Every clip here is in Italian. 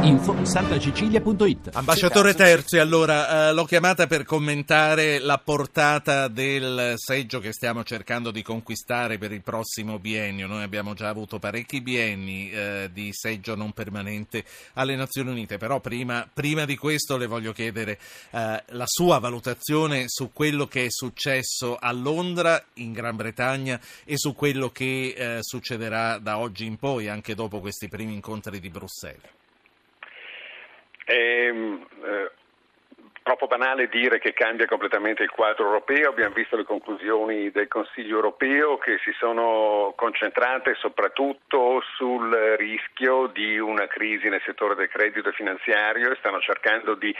Info santacecilia.it Ambasciatore Terzi, allora eh, l'ho chiamata per commentare la portata del seggio che stiamo cercando di conquistare per il prossimo biennio. Noi abbiamo già avuto parecchi bienni eh, di seggio non permanente alle Nazioni Unite, però prima, prima di questo le voglio chiedere eh, la sua valutazione su quello che è successo a Londra, in Gran Bretagna e su quello che eh, succederà da oggi in poi, anche dopo questi primi incontri di Bruxelles. È eh, troppo banale dire che cambia completamente il quadro europeo, abbiamo visto le conclusioni del Consiglio europeo che si sono concentrate soprattutto sul rischio di una crisi nel settore del credito finanziario e stanno cercando di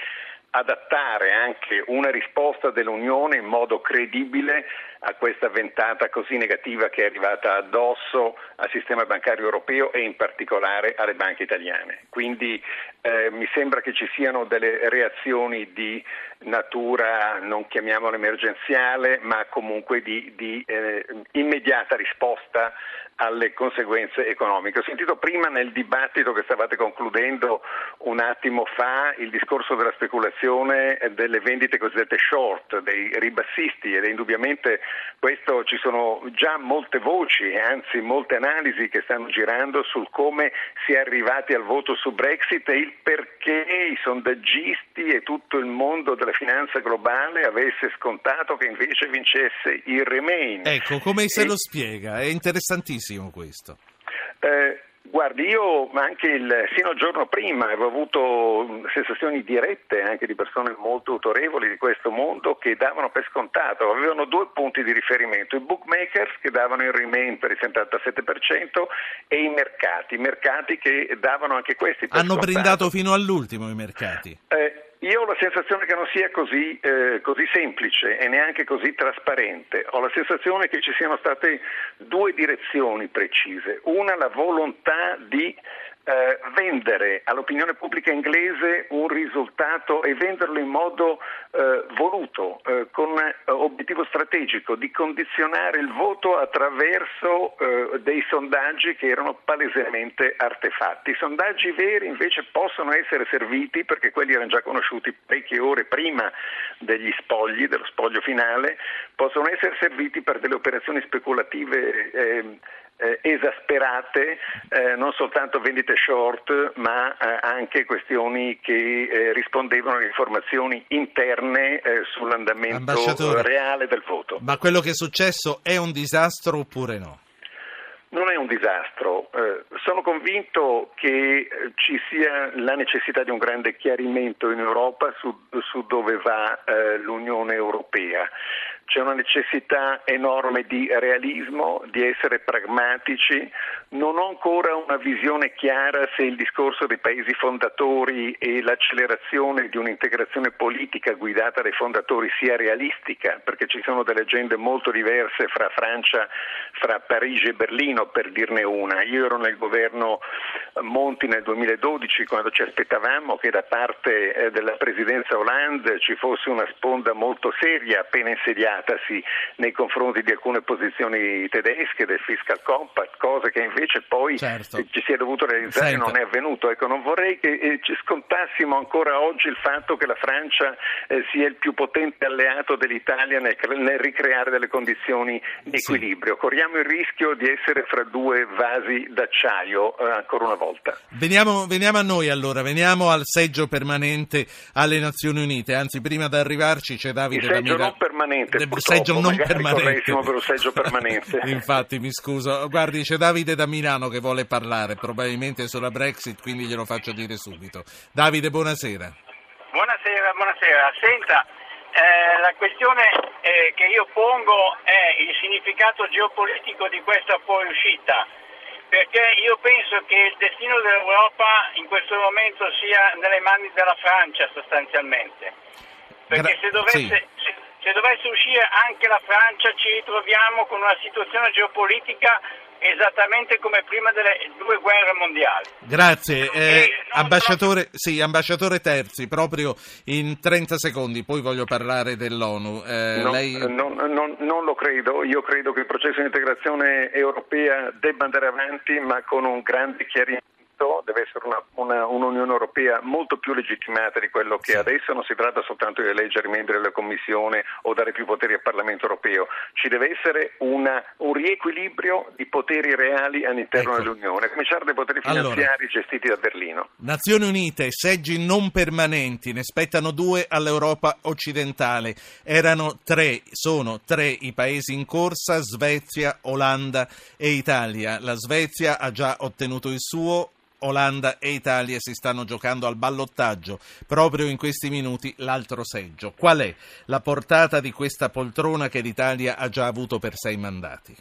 adattare anche una risposta dell'Unione in modo credibile a questa ventata così negativa che è arrivata addosso al sistema bancario europeo e in particolare alle banche italiane. Quindi eh, mi sembra che ci siano delle reazioni di natura, non chiamiamola emergenziale, ma comunque di, di eh, immediata risposta alle conseguenze economiche. Ho sentito prima nel dibattito che stavate concludendo un attimo fa il discorso della speculazione delle vendite cosiddette short, dei ribassisti ed indubbiamente questo ci sono già molte voci, anzi molte analisi che stanno girando sul come si è arrivati al voto su Brexit e il perché i sondaggisti e tutto il mondo della finanza globale avesse scontato che invece vincesse il Remain. Ecco, come se e... lo spiega? È interessantissimo questo. Eh, Guardi, io anche il, sino al giorno prima avevo avuto sensazioni dirette anche di persone molto autorevoli di questo mondo che davano per scontato, avevano due punti di riferimento, i bookmakers che davano il remain per il 77% e i mercati, mercati che davano anche questi per Hanno scontato. brindato fino all'ultimo i mercati. Eh, io ho la sensazione che non sia così, eh, così, semplice e neanche così trasparente. Ho la sensazione che ci siano state due direzioni precise. Una, la volontà di eh, vendere all'opinione pubblica inglese un risultato e venderlo in modo eh, voluto, eh, con eh, obiettivo strategico di condizionare il voto attraverso eh, dei sondaggi che erano palesemente artefatti. I sondaggi veri invece possono essere serviti, perché quelli erano già conosciuti parecchie ore prima degli spogli, dello spoglio finale, possono essere serviti per delle operazioni speculative ehm, eh, esasperate, eh, non soltanto vendite short, ma eh, anche questioni che eh, rispondevano alle informazioni interne eh, sull'andamento reale del voto. Ma quello che è successo è un disastro oppure no? Non è un disastro, eh, sono convinto che ci sia la necessità di un grande chiarimento in Europa su, su dove va l'Unione Europea c'è una necessità enorme di realismo, di essere pragmatici. Non ho ancora una visione chiara se il discorso dei paesi fondatori e l'accelerazione di un'integrazione politica guidata dai fondatori sia realistica, perché ci sono delle agende molto diverse fra Francia, fra Parigi e Berlino, per dirne una. Io ero nel governo Monti nel 2012 quando ci aspettavamo che da parte eh, della presidenza Hollande ci fosse una sponda molto seria appena insediata schieratasi nei confronti di alcune posizioni tedesche del fiscal compact, cosa che invece poi certo. ci si è dovuto realizzare e non è avvenuto. Ecco, non vorrei che eh, ci scontassimo ancora oggi il fatto che la Francia eh, sia il più potente alleato dell'Italia nel, nel ricreare delle condizioni di equilibrio. Sì. Corriamo il rischio di essere fra due vasi d'acciaio eh, ancora una volta. Veniamo, veniamo, a noi allora, veniamo al seggio permanente alle Nazioni Unite. Anzi, prima di arrivarci c'è Davide Il seggio non permanente, seggio non permanente. per un seggio permanente. Infatti, mi scuso. Guardi, c'è Davide da Milano che vuole parlare, probabilmente sulla Brexit, quindi glielo faccio dire subito. Davide, buonasera. Buonasera, buonasera. Senta, eh, la questione eh, che io pongo è il significato geopolitico di questa fuoriuscita, perché io penso che il destino dell'Europa in questo momento sia nelle mani della Francia sostanzialmente. Perché se dovesse, sì se dovesse uscire anche la Francia ci ritroviamo con una situazione geopolitica esattamente come prima delle due guerre mondiali. Grazie, eh, ambasciatore, sì, ambasciatore Terzi, proprio in 30 secondi, poi voglio parlare dell'ONU. Eh, no, lei... non, non, non, lo credo, io credo che il processo di integrazione europea debba andare avanti ma con un grande chiarimento deve essere una, una, un'Unione Europea molto più legittimata di quello che sì. adesso, non si tratta soltanto di eleggere i membri della Commissione o dare più poteri al Parlamento europeo, ci deve essere una, un riequilibrio di poteri reali all'interno ecco. dell'Unione, a cominciare dai poteri finanziari allora, gestiti da Berlino. Nazioni Unite, seggi non permanenti, ne spettano due all'Europa occidentale, erano tre, sono tre i paesi in corsa, Svezia, Olanda e Italia. La Svezia ha già ottenuto il suo, Olanda e Italia si stanno giocando al ballottaggio proprio in questi minuti l'altro seggio. Qual è la portata di questa poltrona che l'Italia ha già avuto per sei mandati?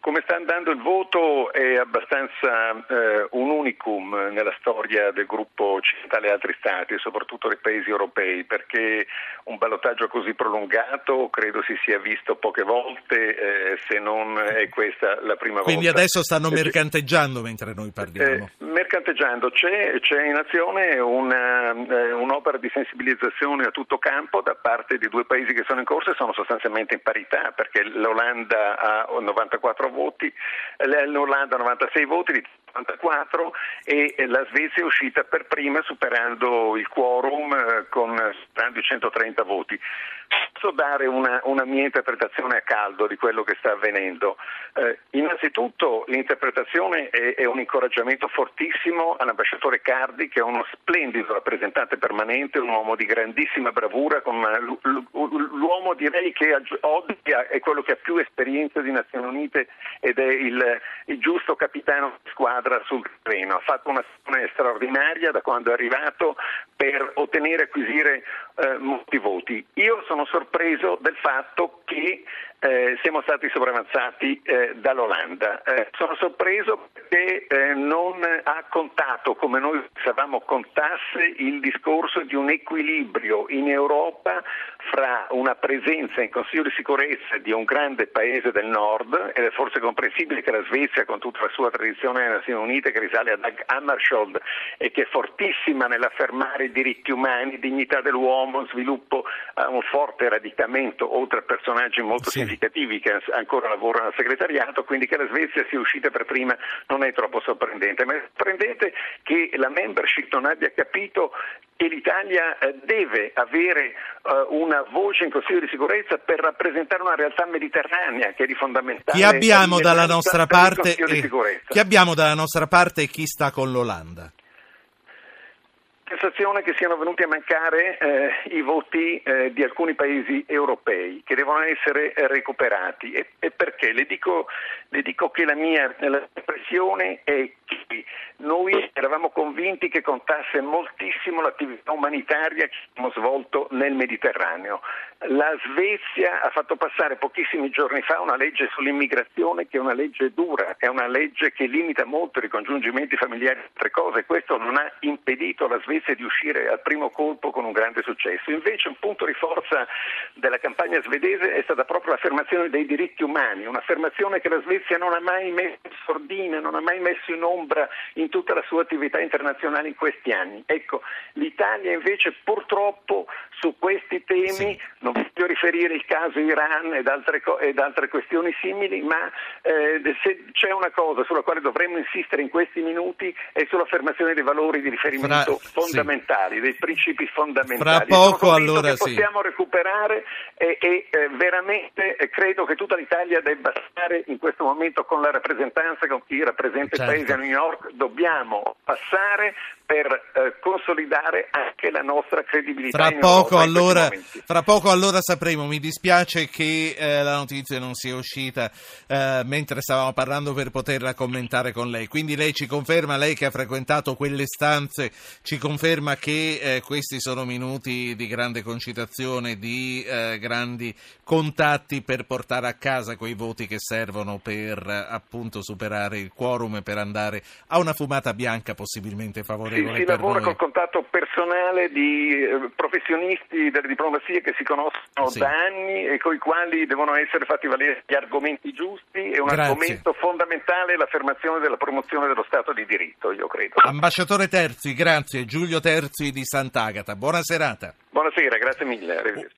Come sta andando il voto è abbastanza eh, un unicum nella storia del gruppo occidentale e altri stati, soprattutto dei paesi europei, perché un ballottaggio così prolungato credo si sia visto poche volte, eh, se non è questa la prima Quindi volta. Quindi adesso stanno mercanteggiando mentre noi parliamo. Eh, mercanteggiando, c'è, c'è, in azione una, eh, un'opera di sensibilizzazione a tutto campo da parte di due paesi che sono in corsa e sono sostanzialmente in parità, perché l'Olanda ha 94 voti, l'Olanda ha 96 voti, l'Italia 94 e la Svezia è uscita per prima superando il quorum eh, con superando i 130 voti. Posso dare una, una, mia interpretazione a caldo di quello che sta avvenendo. Eh, innanzitutto l'interpretazione è, è, un incoraggiamento fortissimo all'ambasciatore Cardi che è uno splendido rappresentante permanente, un uomo di grandissima bravura, una, l'uomo direi che oggi è quello che ha più esperienza di Nazioni Unite ed è il, il giusto capitano di squadra sul terreno. Ha fatto una stagione straordinaria da quando è arrivato per ottenere e acquisire eh, molti voti. Io sono sorpreso del fatto che eh, siamo stati sopravanzati eh, dall'Olanda. Eh, sono sorpreso perché eh, non ha contato, come noi pensavamo contasse, il discorso di un equilibrio in Europa fra una presenza in Consiglio di sicurezza di un grande paese del nord, ed è forse comprensibile che la Svezia, con tutta la sua tradizione nelle Nazioni Unite, che risale a Dag Hammarskjöld e che è fortissima nell'affermare i diritti umani, dignità dell'uomo, sviluppo, un forte radicamento, oltre a personaggi molto sì significativi che ancora lavorano al segretariato, quindi che la Svezia sia uscita per prima non è troppo sorprendente, ma è sorprendente che la membership non abbia capito che l'Italia eh, deve avere uh, una voce in Consiglio di sicurezza per rappresentare una realtà mediterranea che è di fondamentale chi abbiamo dalla nostra parte e, chi abbiamo dalla nostra parte e chi sta con l'Olanda sensazione che siano venuti a mancare eh, i voti eh, di alcuni paesi europei che devono essere eh, recuperati. E, e perché? Le dico, le dico, che la mia impressione è che noi eravamo convinti che contasse moltissimo l'attività umanitaria che abbiamo svolto nel Mediterraneo. La Svezia ha fatto passare pochissimi giorni fa una legge sull'immigrazione che è una legge dura, è una legge che limita molto i ricongiungimenti familiari e altre cose. Questo non ha impedito alla Svezia di uscire al primo colpo con un grande successo. Invece un punto di forza della campagna svedese è stata proprio l'affermazione dei diritti umani, un'affermazione che la Svezia non ha mai messo in sordina, non ha mai messo in ombra in tutta la sua attività internazionale in questi anni. Ecco, l'Italia invece purtroppo su questi temi sì non voglio riferire il caso Iran ed altre, ed altre questioni simili, ma eh, se c'è una cosa sulla quale dovremmo insistere in questi minuti è sull'affermazione dei valori di riferimento Fra, fondamentali, sì. dei principi fondamentali. Fra poco allora sì. possiamo recuperare e, e eh, veramente eh, credo che tutta l'Italia debba stare in questo momento con la rappresentanza, con chi rappresenta certo. il Paese a New York, dobbiamo passare per eh, consolidare anche la nostra credibilità. Fra poco, allora, fra poco allora sapremo, mi dispiace che eh, la notizia non sia uscita eh, mentre stavamo parlando per poterla commentare con lei, quindi lei ci conferma, lei che ha frequentato quelle stanze, ci conferma che eh, questi sono minuti di grande concitazione, di eh, grandi contatti per portare a casa quei voti che servono per appunto superare il quorum e per andare a una fumata bianca possibilmente favorevole si, si lavora col contatto personale di eh, professionisti delle diplomazie che si conoscono conoscono Sì. da anni e con i quali devono essere fatti valere gli argomenti giusti e un Grazie. argomento fondamentale è l'affermazione della promozione dello Stato di diritto, io credo. Ambasciatore Terzi, grazie. Giulio Terzi di Sant'Agata. Buona serata. Buonasera, grazie mille. arrivederci.